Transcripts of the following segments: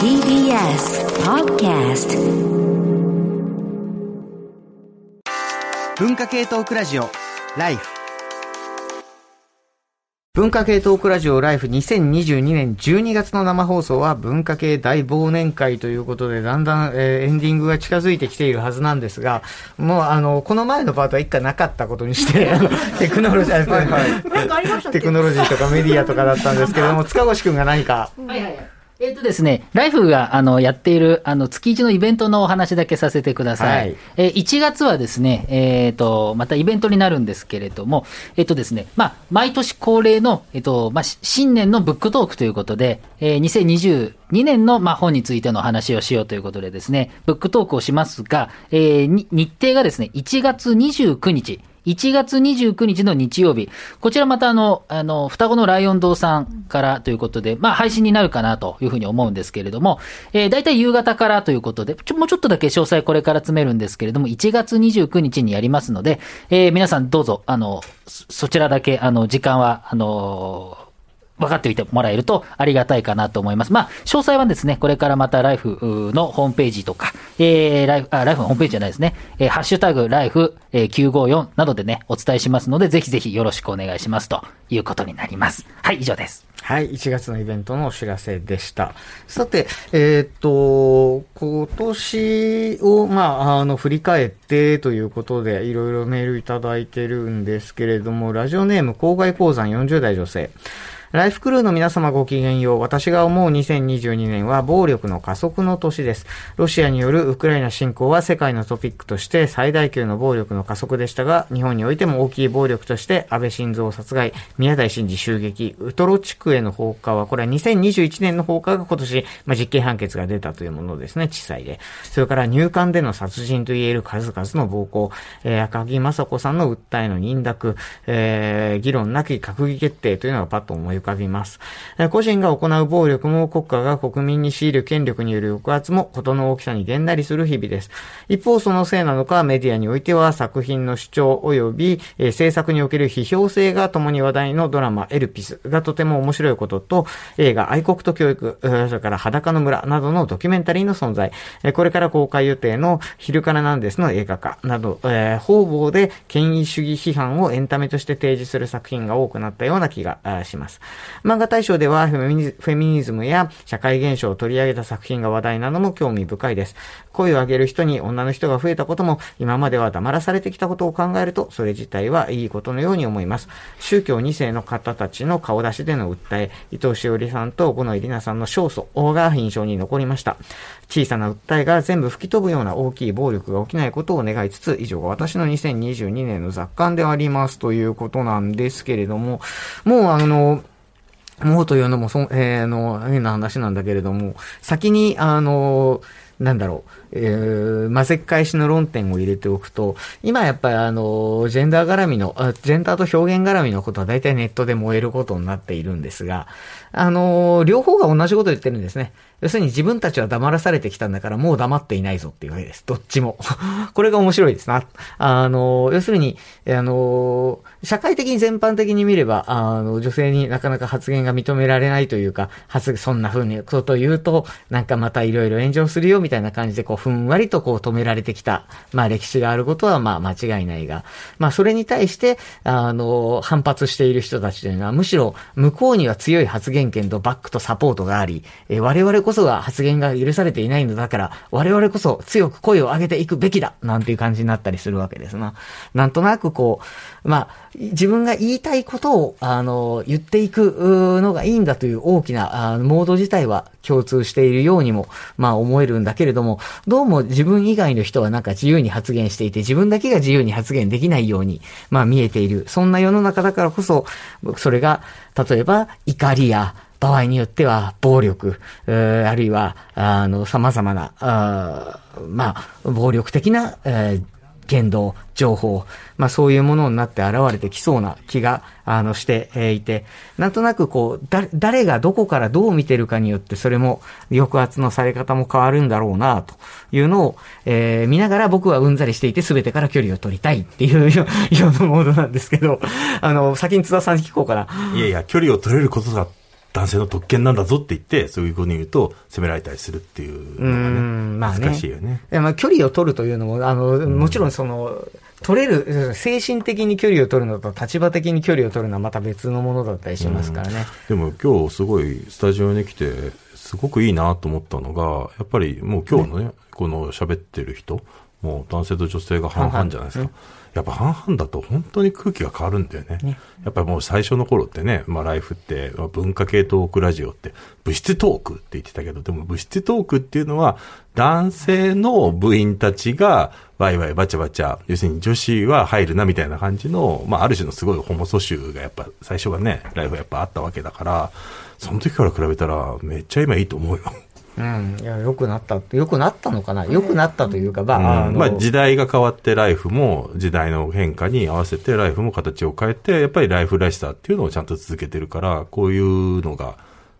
TBS Podcast 文化系トークラジオライフ。文化系トークラジオライフ2022年12月の生放送は文化系大忘年会ということで、だんだん、えーエンディングが近づいてきているはずなんですが、もうあの、この前のパートは一回なかったことにして、テクノロジー、テクノロジーとかメディアとかだったんですけれども、塚越くんが何か、はいはいはい。えっ、とですね、ライフがあのやっているあの月一のイベントのお話だけさせてください。はいえー1月はですね、えっ、と、またイベントになるんですけれども、えっ、とですね、まあ、毎年恒例の、えっ、と、まあ、し新年のブックトークということで、えー2022年の、まあ、本についての話をしようということでですね、ブックトークをしますが、えーに日程がですね、1月29日、1月29日の日曜日、こちらまたあの、あの、双子のライオン堂さんからということで、まあ配信になるかなというふうに思うんですけれども、えー、大体夕方からということで、ちょ、もうちょっとだけ詳細これから詰めるんですけれども、1月29日にやりますので、えー、皆さんどうぞ、あの、そそちらだけ、あの、時間は、あの分かっておいてもらえるとありがたいかなと思います。まあ、詳細はですね、これからまたライフのホームページとか、えー、ライフ、あ、ライフのホームページじゃないですね、えー、ハッシュタグライフ、えー、954などでね、お伝えしますので、ぜひぜひよろしくお願いしますということになります。はい、以上です。はい、1月のイベントのお知らせでした。さて、えーと、今年を、まあ、あの、振り返ってということで、いろいろメールいただいてるんですけれども、ラジオネーム、郊外鉱山40代女性。ライフクルーの皆様ごきげんよう。私が思う2022年は暴力の加速の年です。ロシアによるウクライナ侵攻は世界のトピックとして最大級の暴力の加速でしたが、日本においても大きい暴力として安倍晋三殺害、宮台真司襲撃、ウトロ地区への放火は、これは2021年の放火が今年、まあ、実刑判決が出たというものですね、地裁で。それから入管での殺人といえる数々の暴行、えー赤木雅子さんの訴えの認諾、えー議論なき閣議決定というのがパッと思い浮かびます。個人が行う暴力も国家が国民に強いる権力による抑圧も事の大きさにげんなりする日々です。一方そのせいなのかメディアにおいては作品の主張及び、えー制作における批評性が共に話題のドラマエルピスがとても面白いことと映画愛国と教育、それから裸の村などのドキュメンタリーの存在、これから公開予定の昼からなんですの映画化など、えー方々で権威主義批判をエンタメとして提示する作品が多くなったような気がします。漫画大賞ではフェミニズムや社会現象を取り上げた作品が話題なのも興味深いです。声を上げる人に女の人が増えたことも今までは黙らされてきたことを考えるとそれ自体はいいことのように思います。宗教2世の方たちの顔出しでの訴え、伊藤詩織さんと五ノ井里奈さんの勝訴が印象に残りました。小さな訴えが全部吹き飛ぶような大きい暴力が起きないことを願いつつ、以上が私の2022年の雑感でありますということなんですけれども、もうあの、もうというのもそ、えー、の、変な話なんだけれども、先に、あの、なんだろう、えー、混ぜ返しの論点を入れておくと、今やっぱりあの、ジェンダー絡みの、ジェンダーと表現絡みのことは大体ネットで燃えることになっているんですが、あの、両方が同じことを言ってるんですね。要するに自分たちは黙らされてきたんだからもう黙っていないぞっていうわけです。どっちも。これが面白いですな。あの、要するに、あの、社会的に全般的に見れば、あの、女性になかなか発言が認められないというか、発そんな風にこと言うと、なんかまたいろいろ炎上するよみたいな感じで、こう、ふんわりとこう止められてきた、まあ歴史があることはまあ間違いないが、まあそれに対して、あの、反発している人たちというのは、むしろ向こうには強い発言権とバックとサポートがあり、え我々こそが発言が許されていないのだから、我々こそ強く声を上げていくべきだなんていう感じになったりするわけですな。なんとなくこう、まあ、自分が言いたいことを、あの、言っていくのがいいんだという大きな、あモード自体は共通しているようにも、まあ思えるんだけけれども、どうも自分以外の人はなんか自由に発言していて、自分だけが自由に発言できないように、まあ見えている。そんな世の中だからこそ、それが、例えば怒りや、場合によっては暴力、あるいは、あの、様々な、あまあ、暴力的な、えー言動、情報、まあそういうものになって現れてきそうな気が、あの、してえいて、なんとなくこう、だ、誰がどこからどう見てるかによって、それも抑圧のされ方も変わるんだろうな、というのを、えー見ながら僕はうんざりしていて全てから距離を取りたいっていうようなモードなんですけど、あの、先に津田さんに聞こうかな。いやいや、距離を取れることだ男性の特権なんだぞって言って、そういうふうに言うと、責められたりするっていうのがうんまあね、ね難しいよね。いやまあ距離を取るというのも、あの、もちろんその、取れる、精神的に距離を取るのと立場的に距離を取るのはまた別のものだったりしますからね。でも今日すごいスタジオに来て、すごくいいなと思ったのが、やっぱりもう今日のね、この喋ってる人、もう男性と女性が半々じゃないですか。やっぱ半々だと本当に空気が変わるんだよね。やっぱりもう最初の頃ってね、まあライフって、まあ文化系トークラジオって、物質トークって言ってたけど、でも物質トークっていうのは、男性の部員たちが、ワイワイバチャバチャ、要するに女子は入るなみたいな感じの、まあある種のすごいホモソ集がやっぱ最初はね、ライフやっぱあったわけだから、その時から比べたらめっちゃ今いいと思うよ。うん。いや、良くなった、良くなったのかな？良くなったというか、まあ、うん。まあ時代が変わってライフも時代の変化に合わせてライフも形を変えて、やっぱりライフらしさっていうのをちゃんと続けてるから、こういうのが、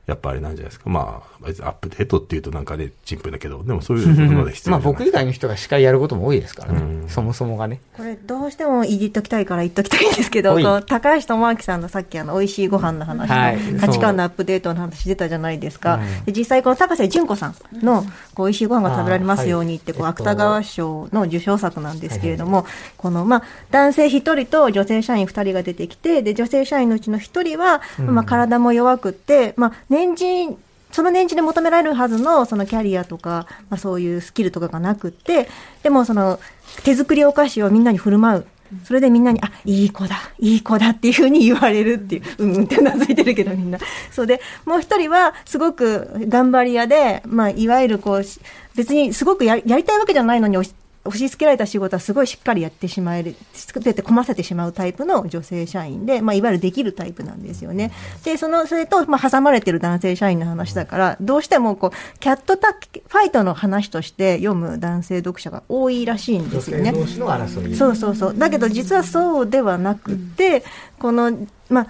やっぱりなんじゃないですか。まあ、別にアップデートっていうとなんかね、陳腐だけど、でもそういうので必要 まあ僕以外の人が司会やることも多いですからね。うんそもそもがね。これどうしてもいじっときたいから言っときたいんですけど、高橋智明さんのさっきあの美味しいご飯の話の、はい価値観のアップデートの話出たじゃないですか。うんで実際この高瀬純子さんのこう美味しいご飯が食べられますようにってこう芥川賞の受賞作なんですけれども、このまあ男性一人と女性社員二人が出てきて、で女性社員のうちの一人はまあ体も弱くって、まあ年次その年次で求められるはずのそのキャリアとか、まあ、そういうスキルとかがなくって、でもその手作りお菓子をみんなに振る舞う。それでみんなに、あ、いい子だ、いい子だっていうふうに言われるっていう、うんうんってうなずいてるけどみんな。そうで、もう一人はすごく頑張り屋で、まあ、いわゆるこう、別にすごくややりたいわけじゃないのに押し付けられた仕事はすごいしっかりやってしまえる、すべてこませてしまうタイプの女性社員で、まあ、いわゆるできるタイプなんですよね。で、その、それと、まあ、挟まれてる男性社員の話だから、どうしてもこう、キャットタック、ファイトの話として読む男性読者が多いらしいんですよね。そうそうそう。だけど実はそうではなくて、この、まあ、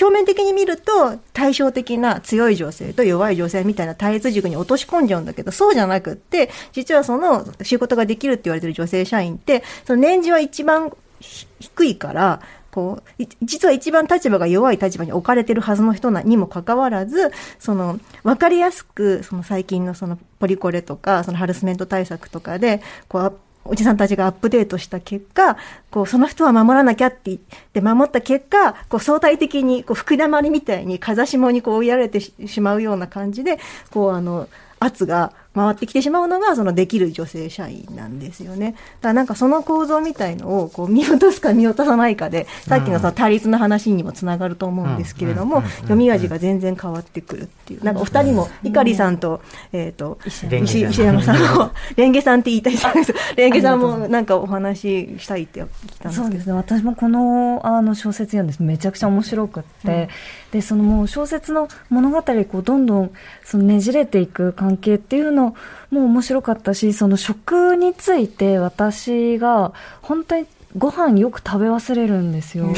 表面的に見ると対照的な強い女性と弱い女性みたいな対立軸に落とし込んじゃうんだけど、そうじゃなくって、実はその仕事ができるって言われてる女性社員って、その年次は一番低いから、こう、実は一番立場が弱い立場に置かれてるはずの人にもかかわらず、その、わかりやすく、その最近のそのポリコレとか、そのハラスメント対策とかで、こう、おじさんたちがアップデートした結果、こう、その人は守らなきゃって言って守った結果、こう、相対的に、こう、吹き溜まりみたいに風下にこうやられてしまうような感じで、こう、あの、圧が回ってきてしまうのが、そのできる女性社員なんですよね。だからなんかその構造みたいのを、こう、見落とすか見落とさないかで、さっきのその対立の話にもつながると思うんですけれども、読み味が全然変わってくるっていう。なんかお二人も、碇さんと、えっと、石石山さんも、レンゲさんって言いたいじゃないですか。レンゲさんもなんかお話ししたいって聞いたんですけどそうです。ね私もこのあの小説読んですめちゃくちゃ面白くって、でそのもう小説の物語でこうどんどんそのねじれていく関係っていうのも面白かったしその食について私が本当にご飯よく食べ忘れるんですよ。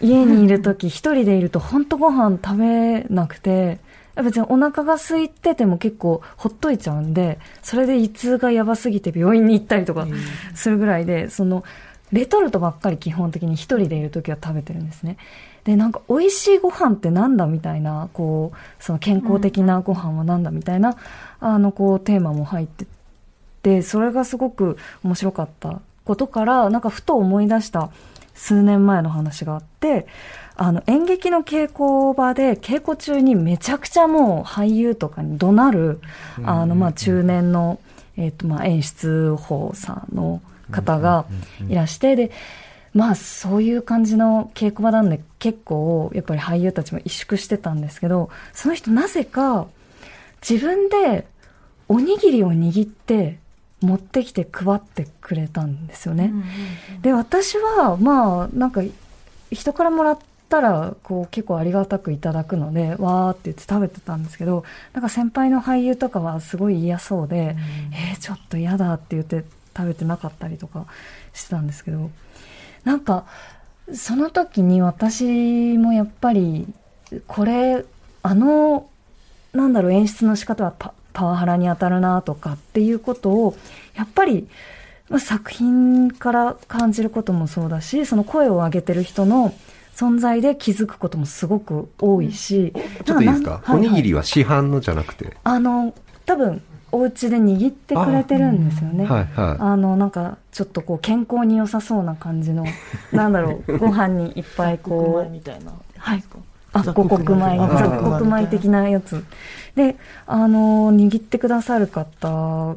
家にいる時一人でいると本当ご飯食べなくて別にお腹が空いてても結構ほっといちゃうんでそれで胃痛がやばすぎて病院に行ったりとかするぐらいでそのレトルトばっかり基本的に一人でいる時は食べてるんですね。でなんか美味しいご飯ってなんだみたいなこうその健康的なご飯はなんだみたいな、あのこうテーマも入っててそれがすごく面白かったことからなんかふと思い出した数年前の話があってあの演劇の稽古場で稽古中にめちゃくちゃもう俳優とかに怒鳴るあのまあ中年の、えーとまあ演出法さんの方がいらしてでまあそういう感じの稽古場なんで結構やっぱり俳優たちも萎縮してたんですけどその人なぜか自分でおにぎりを握って持ってきて配ってくれたんですよね。で私はまあなんか人からもらったらこう結構ありがたくいただくのでわーって言って食べてたんですけどなんか先輩の俳優とかはすごい嫌そうで、えー、ちょっと嫌だって言って食べてなかったりとかしてたんですけどなんかその時に私もやっぱりこれあのなんだろう演出の仕方はパパワハラに当たるなとかっていうことをやっぱりまあ作品から感じることもそうだしその声を上げてる人の存在で気づくこともすごく多いし、ちょっといいですか、おにぎりはは市販のじゃなくて？あの多分お家で握ってくれてるんですよね。はいはい。あの、なんか、ちょっとこう、健康に良さそうな感じの、なんだろう、ご飯にいっぱいここうう、みたいな。はい。あ、五雑穀穀米、あ雑穀米的なやつ。で、あの、握ってくださる方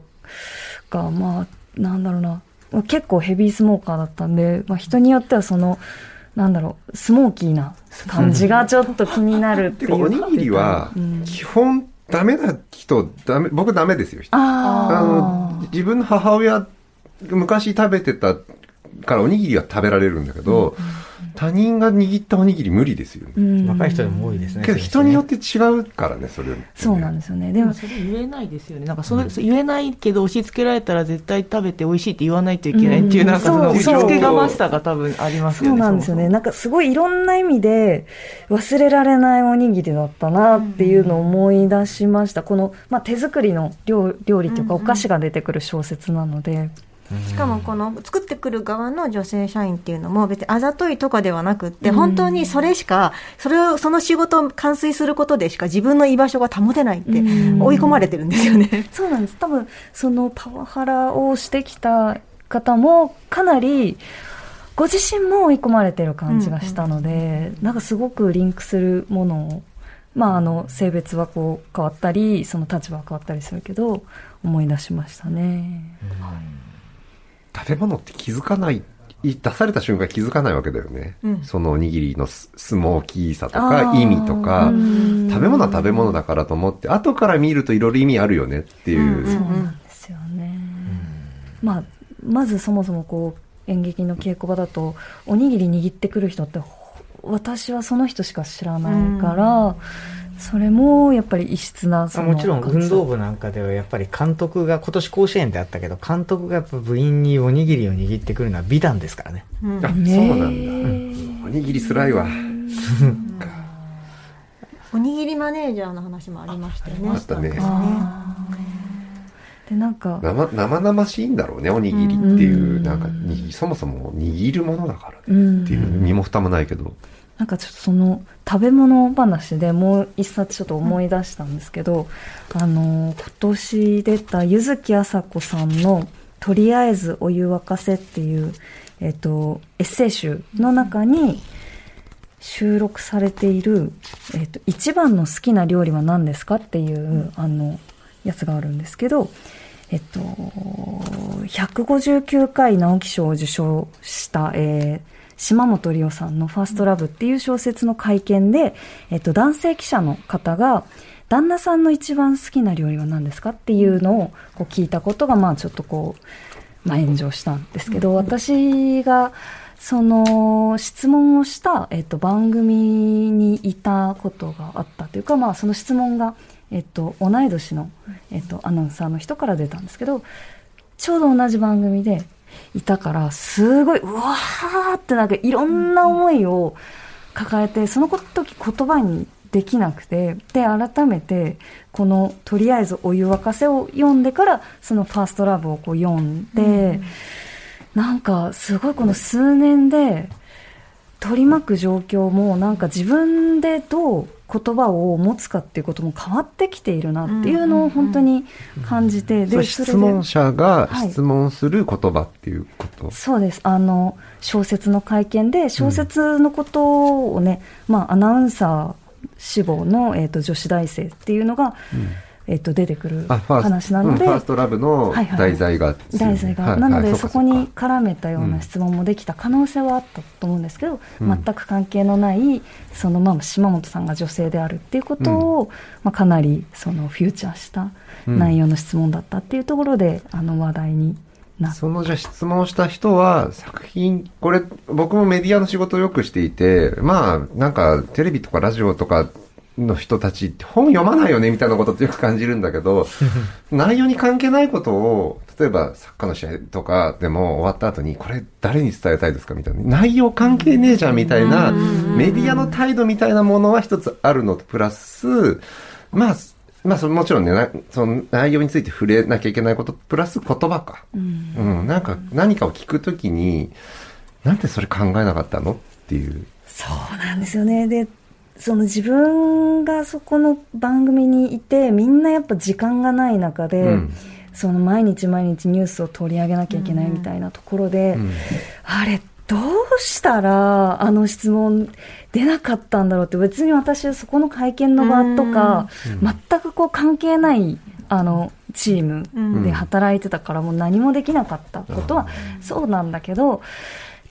が、まあ、なんだろうな、結構ヘビースモーカーだったんで、まあ人によってはその、なんだろう、スモーキーな感じがちょっと気になるっていう。おにぎりはうん、基本、ダメな人、ダメ、僕ダメですよ。ああの、自分の母親、昔食べてたからおにぎりは食べられるんだけど、他人が握ったおにぎり無理ですよね。うん若い人でも多いですね。けど人によって違うからね、それ。そうなんですよね。でもそれ言えないですよね。なんかそれ、言えないけど押し付けられたら絶対食べて美味しいって言わないといけないっていう、うんなんかその押し付けがましさが多分ありますよそうね。なんですよね。なんかすごいいろんな意味で忘れられないおにぎりだったなっていうのを思い出しました。この、まあ、手作りの料料理というかお菓子が出てくる小説なので。しかもこの作ってくる側の女性社員っていうのも別にあざといとかではなくって、うん本当にそれしか、それを、その仕事を完遂することでしか自分の居場所が保てないってうん追い込まれてるんですよね。そうなんです。多分、そのパワハラをしてきた方もかなり、ご自身も追い込まれてる感じがしたので、なんかすごくリンクするものを、まあ、あの、性別はこう変わったり、その立場は変わったりするけど、思い出しましたね。食べ物って気づかない、出された瞬間気づかないわけだよね。うんそのおにぎりのススモーキーさとあか、ー意味とかう、ん食べ物は食べ物だからと思って、後から見るといろいろ意味あるよねっていう。うんそうなんですよね。まあ、まずそもそもこう、演劇の稽古場だと、おにぎり握ってくる人って、ほ私はその人しか知らないから、それもやっぱり異質なそもちろん運動部なんかではやっぱり監督が今年甲子園であったけど監督がやっぱ部員におにぎりを握ってくるのは美談ですからね。うん。あ、そうねなんだ。おにぎりつらいわ。おにぎりマネージャーの話もありましたよね。あったね。で、なんか、生、生々しいんだろうね、おにぎりっていう、うん。なんか、にそもそも握るものだからね。うん。っていう、身も蓋もないけど。なんかちょっとその食べ物話でもう一冊ちょっと思い出したんですけど、あの今年出た柚木あさこさんの「とりあえずお湯沸かせ」っていう、えっと、エッセイ集の中に収録されている「えっと、一番の好きな料理は何ですか?」っていうあのやつがあるんですけど、えっと、159回直木賞を受賞した、えー島本理夫さんの「ファーストラブっていう小説の会見で、えっと、男性記者の方が、旦那さんの一番好きな料理は何ですか？っていうのをこう聞いたことが、まあちょっとこう、まあ炎上したんですけど、私が、その質問をした、えっと、番組にいたことがあったというか、まあその質問が、えっと、同い年の、えっと、アナウンサーの人から出たんですけど、ちょうど同じ番組でいたから、すごい、うわーってなんかいろんな思いを抱えて、その時言葉にできなくて、で、改めて、この、とりあえずお湯沸かせを読んでから、そのファーストラブをこう読んで、なんか、すごいこの数年で、取り巻く状況も、なんか自分でどう言葉を持つかっていうことも変わってきているなっていうのを本当に感じて、それ質問者がはい質問する言葉っていうこと。そうです。あの、小説の会見で、小説のことをね、まあ、アナウンサー志望の、えっ、と、女子大生っていうのが、えっ、と、出てくる話なので、うんファーストラブの題材が。題材が、はいなので、はいそこに絡めたような質問もできた可能性はあったと思うんですけど、うん。全く関係のないその、まあ、島本さんが女性であるっていうことを、まあ、かなりそのフューチャーした内容の質問だったっていうところで、あの話題になってそのじゃあ質問した人は作品、これ僕もメディアの仕事をよくしていて、まあなんかテレビとかラジオとかの人たちって本読まないよねみたいなことってよく感じるんだけど、内容に関係ないことを、例えばサッカーの試合とかでも終わった後にこれ誰に伝えたいですかみたいな。内容関係ねえじゃんみたいな、メディアの態度みたいなものは一つあるのとプラス、まあ、まあ、そのもちろんね、なその内容について触れなきゃいけないこと、プラス言葉か。うん、なんか、何かを聞くときに、なんでそれ考えなかったのっていう。そうなんですよね。で、その自分がそこの番組にいて、みんなやっぱ時間がない中で、うん。その毎日毎日ニュースを取り上げなきゃいけないみたいなところで、うん。あれ、どうしたらあの質問出なかったんだろうって、別に私はそこの会見の場とか、全くこう関係ない、あの、チームで働いてたからもう何もできなかったことはそうなんだけど、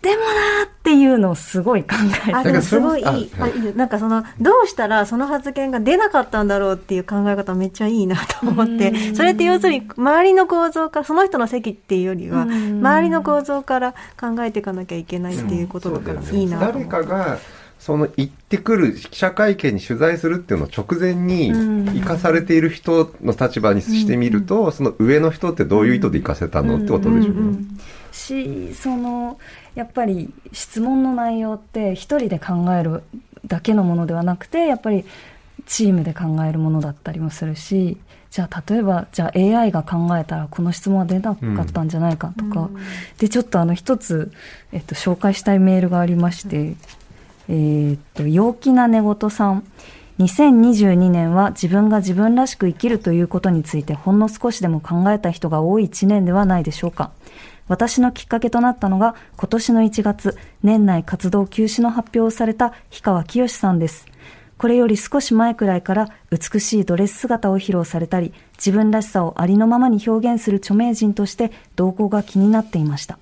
でもなーっていうのをすごい考えてあ、でもすごいいい。ああい。いなんかその、どうしたらその発言が出なかったんだろうっていう考え方めっちゃいいなと思って、それって要するに周りの構造から、その人の席っていうよりは、周りの構造から考えていかなきゃいけないっていうことだから、いいなと思誰って。かがその行ってくる記者会見に取材するっていうのを直前に生かされている人の立場にしてみると、その上の人ってどういう意図で生かせたのってことでしょうね。しそのやっぱり質問の内容って一人で考えるだけのものではなくてやっぱりチームで考えるものだったりもするしじゃあ例えばじゃあ AI が考えたらこの質問は出なかったんじゃないかとか、でちょっとあの一つ、えっと、紹介したいメールがありまして、えーっと陽気な寝言さん2022年は自分が自分らしく生きるということについてほんの少しでも考えた人が多い1年ではないでしょうか。私のきっかけとなったのが今年の1月、年内活動休止の発表をされた氷川きよしさんです。これより少し前くらいから美しいドレス姿を披露されたり、自分らしさをありのままに表現する著名人として動向が気になっていました。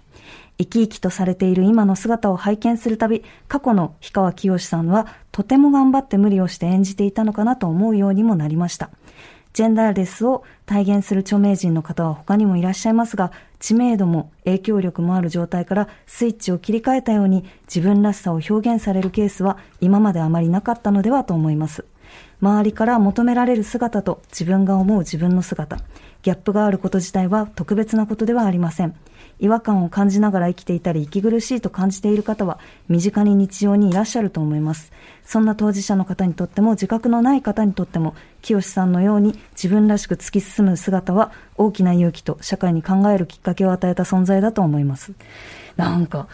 生き生きとされている今の姿を拝見するたび、過去の氷川きよしさんはとても頑張って無理をして演じていたのかなと思うようにもなりました。ジェンダーレスを体現する著名人の方は他にもいらっしゃいますが、知名度も影響力もある状態からスイッチを切り替えたように自分らしさを表現されるケースは今まであまりなかったのではと思います。周りから求められる姿と自分が思う自分の姿、ギャップがあること自体は特別なことではありません。違和感を感じながら生きていたり息苦しいと感じている方は身近に日常にいらっしゃると思います。そんな当事者の方にとっても自覚のない方にとっても清さんのように自分らしく突き進む姿は大きな勇気と社会に考えるきっかけを与えた存在だと思います。なんか、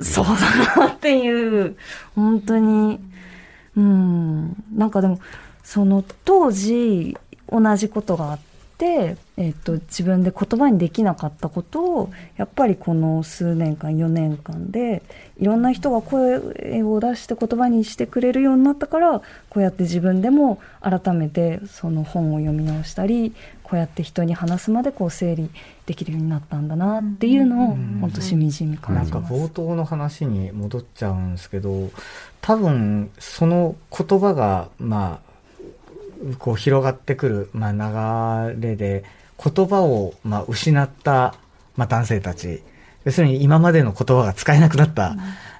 そうだなっていう、本当に、うん、なんかでも、その当時同じことがあって、えっと、自分で言葉にできなかったことを、やっぱりこの数年間、4年間で、いろんな人が声を出して言葉にしてくれるようになったから、こうやって自分でも改めてその本を読み直したり、こうやって人に話すまでこう整理できるようになったんだなっていうのを、本当しみじみ感なんかじます。冒頭の話に戻っちゃうんですけど、多分その言葉が、まあ、こう広がってくる、まあ、流れで、言葉を、まあ、失った、まあ、男性たち、要するに今までの言葉が使えなくなった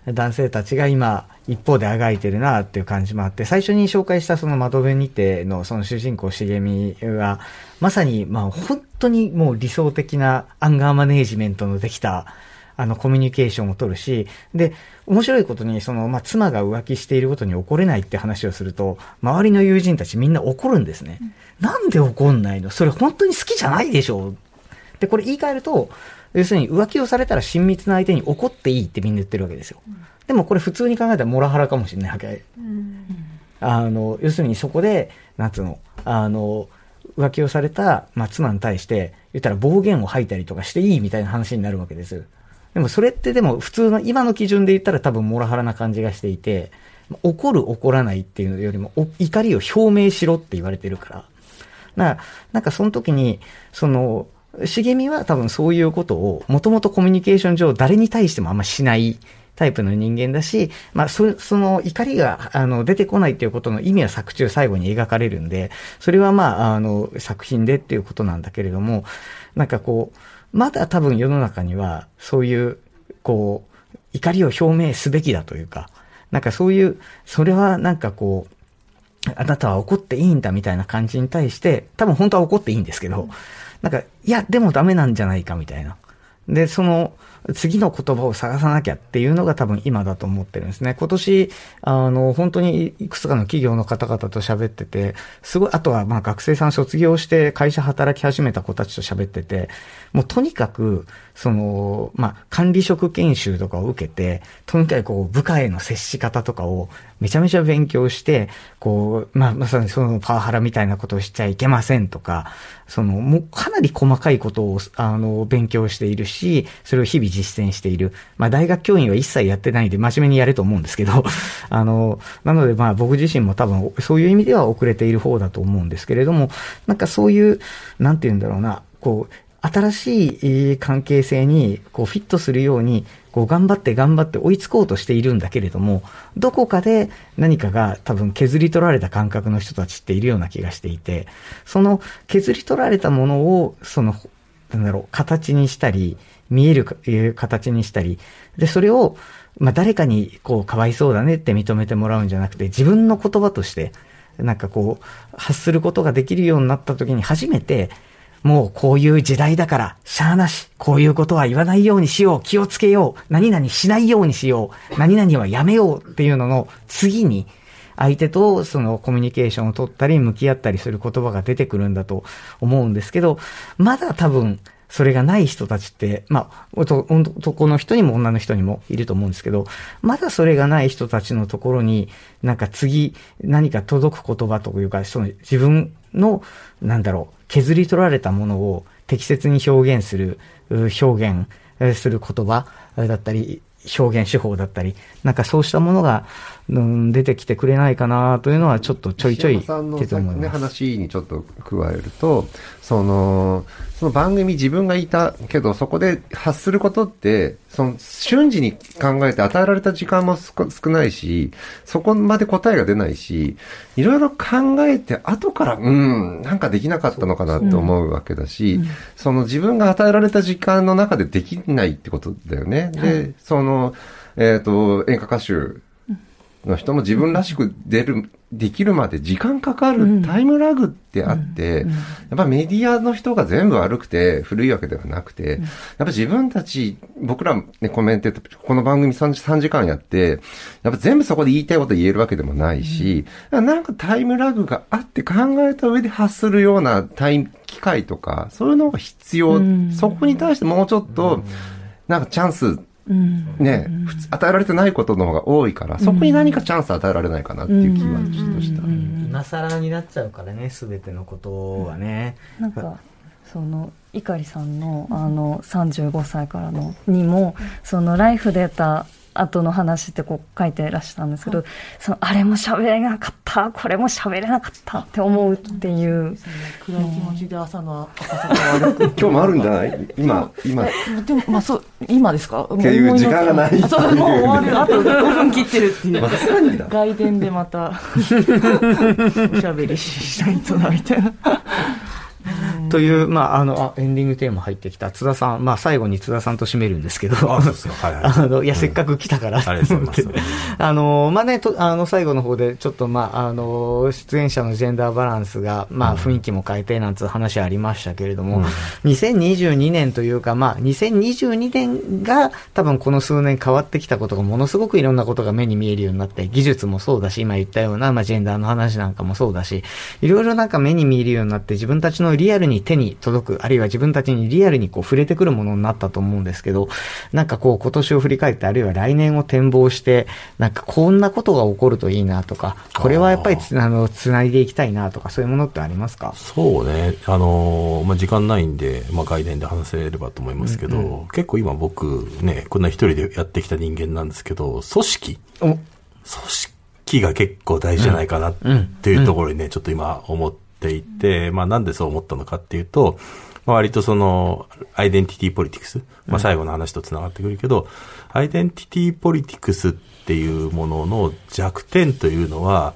男性たちが今、一方であがいてるなっていう感じもあって、最初に紹介したその窓辺にてのその主人公茂みは、まさにまあ本当にもう理想的なアンガーマネージメントのできた、あのコミュニケーションを取るし、で、面白いことに、その、まあ、妻が浮気していることに怒れないって話をすると、周りの友人たちみんな怒るんですね。なんで怒んないの？それ本当に好きじゃないでしょで、これ言い換えると、要するに浮気をされたら親密な相手に怒っていいってみんな言ってるわけですよ。でもこれ普通に考えたらモラハラかもしれないわけ。あの、要するにそこで、なんつうの、あの、浮気をされた、まあ、妻に対して、言ったら暴言を吐いたりとかしていいみたいな話になるわけです。でもそれってでも普通の今の基準で言ったら多分モラハラな感じがしていて、怒る怒らないっていうよりも怒りを表明しろって言われてるから。ななんかその時に、その、茂みは多分そういうことを、もともとコミュニケーション上誰に対してもあんましないタイプの人間だし、まあ、そ、その怒りが、あの、出てこないっていうことの意味は作中最後に描かれるんで、それはまあ、あの、作品でっていうことなんだけれども、なんかこう、まだ多分世の中には、そういう、こう、怒りを表明すべきだというか、なんかそういう、それはなんかこう、あなたは怒っていいんだみたいな感じに対して、多分本当は怒っていいんですけど、なんか、いや、でもダメなんじゃないかみたいな。で、その、次の言葉を探さなきゃっていうのが多分今だと思ってるんですね。今年、あの、本当にいくつかの企業の方々と喋ってて、すごい、あとはまあ学生さん卒業して会社働き始めた子たちと喋ってて、もうとにかく、その、まあ、管理職研修とかを受けて、とにかくこう、部下への接し方とかをめちゃめちゃ勉強して、こう、まあ、まさにそのパワハラみたいなことをしちゃいけませんとか、その、もうかなり細かいことを、あの、勉強しているし、それを日々実践している。まあ、大学教員は一切やってないんで、真面目にやれと思うんですけど、あの、なので、まあ、僕自身も多分、そういう意味では遅れている方だと思うんですけれども、なんかそういう、なんて言うんだろうな、こう、新しい関係性にこうフィットするようにこう頑張って頑張って追いつこうとしているんだけれども、どこかで何かが多分削り取られた感覚の人たちっているような気がしていて、その削り取られたものを、その、なんだろう、形にしたり、見える形にしたり、で、それを、まあ、誰かに、こう、かわいそうだねって認めてもらうんじゃなくて、自分の言葉として、なんかこう、発することができるようになった時に初めて、もうこういう時代だから、しゃあなし、こういうことは言わないようにしよう、気をつけよう、何々しないようにしよう、何々はやめようっていうのの次に、相手とそのコミュニケーションを取ったり、向き合ったりする言葉が出てくるんだと思うんですけど、まだ多分、それがない人たちって、まあ、男の人にも女の人にもいると思うんですけど、まだそれがない人たちのところに、なんか次、何か届く言葉というか、その自分の、なんだろう、削り取られたものを適切に表現する、表現する言葉だったり、表現手法だったり、なんかそうしたものが、うん、出てきてくれないかなというのはちょっとちょいちょいさんのさっきね。話にちょっと加えると、その、その番組自分がいたけど、そこで発することって、その瞬時に考えて与えられた時間も少少ないし、そこまで答えが出ないし、いろいろ考えて後から、うん、なんかできなかったのかなって思うわけだし、その自分が与えられた時間の中でできないってことだよね。で、その、えっ、と、演歌歌手の人も自分らしく出る、できるまで時間かかるタイムラグってあって、やっぱメディアの人が全部悪くて古いわけではなくて、やっぱ自分たち、僕らね、コメンテーター、この番組 3, 3時間やって、やっぱ全部そこで言いたいこと言えるわけでもないし、なんかタイムラグがあって考えた上で発するようなタイム、機会とか、そういうのが必要。そこに対してもうちょっと、なんかチャンス、ね、普通与えられてないことの方が多いから、そこに何かチャンス与えられないかなっていう気はちょっとした。今更になっちゃうからね、すべてのことはね。なんかその碇さんのあの35歳からのにもそのライフ出た後の話ってこう書いてらっしたんですけど、そのあれも喋れなかったこれも喋れなかったって思うっていう、暗い気持ちで朝の赤坂を歩く。今日もあるんじゃない？今、今。でも、まあそう、今ですか？っていう時間がないあ、そう、もう終わる。あと5分切ってるっていう。まさにだ。外伝でまた、おしゃべりしたいとな、みたいな。という、まあ、あの、あエンディングテーマ入ってきた。津田さん、まあ、最後に津田さんと締めるんですけど、あそうですか。はいはい。あの、いや、せっかく来たから、ありがとうございます。あの、まあね、とあの、最後の方で、ちょっと、まあ、あの、出演者のジェンダーバランスが、まあ、雰囲気も変えて、なんつう話ありましたけれども、2022年というか、まあ、2022年が、多分この数年変わってきたことが、ものすごくいろんなことが目に見えるようになって、技術もそうだし、今言ったような、まあ、ジェンダーの話なんかもそうだし、いろいろなんか目に見えるようになって、自分たちのリアルに手に届く、あるいは自分たちにリアルにこう触れてくるものになったと思うんですけど、なんかこう今年を振り返って、あるいは来年を展望して、なんかこんなことが起こるといいなとか、これはやっぱりつあの、つないでいきたいなとか、そういうものってありますか？そうね、あのーまあ、時間ないんで、まあ、外伝で話せればと思いますけど、結構今僕ね、こんな一人でやってきた人間なんですけど、組織。お。組織が結構大事じゃないかなっていうところにね、ちょっと今思っていて、まあなんでそう思ったのかっていうと、まあ割とその、アイデンティティポリティクス、まあ最後の話と繋がってくるけど、アイデンティティポリティクスっていうものの弱点というのは、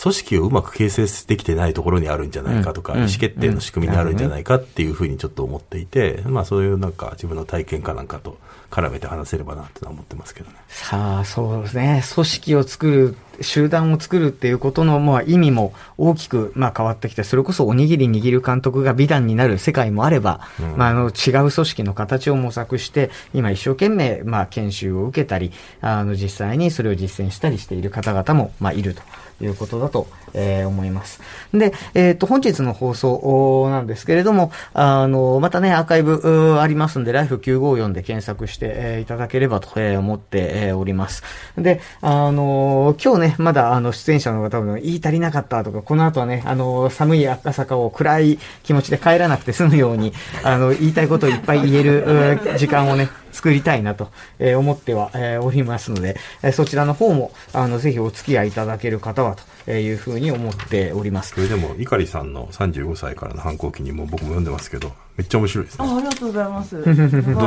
組織をうまく形成できてないところにあるんじゃないかとか、うん意思決定の仕組みにあるんじゃないかっていうふうにちょっと思っていて、まあそういうなんか自分の体験かなんかと絡めて話せればなって思ってますけどね。さあ、そうですね。組織を作る集団を作るっていうことの、まあ、意味も大きく、まあ、変わってきて、それこそおにぎり握る監督が美談になる世界もあれば、まあ、あの、違う組織の形を模索して、今一生懸命、まあ、研修を受けたり、あの、実際にそれを実践したりしている方々も、まあ、いると。いうことだと、えー思います。で、えっ、と、本日の放送なんですけれども、あの、またね、アーカイブありますんで、ライフ954で検索して、えーいただければと、えー思って、おります。で、あの、今日ね、まだ、あの、出演者の方多分、言い足りなかったとか、この後はね、あの、寒い赤坂を暗い気持ちで帰らなくて済むように、あの、言いたいことをいっぱい言える時間をね、作りたいなと、え思っては、えおりますので、えそちらの方も、あの、ぜひお付き合いいただける方は、というふうに思っておりますそ。れでも、碇さんの35歳からの反抗期にも僕も読んでますけど、めっちゃ面白いですね。あありがとうございます。ど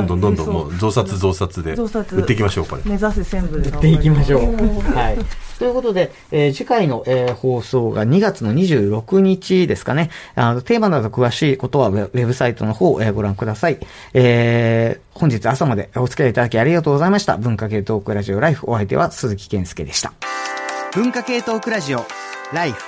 んどんどんどんもそう増刷増刷で増刷売っていきましょう、これ。目指せ専部でやっていきましょう。はい。ということで、えー次回の、えー放送が2月の26日ですかね。あの、テーマなど詳しいことはウェウェブサイトの方を、えーご覧ください。えー本日朝までお付き合いいただきありがとうございました。文化系トークラジオライフお相手は鈴木健介でした。文化系トークラジオライフ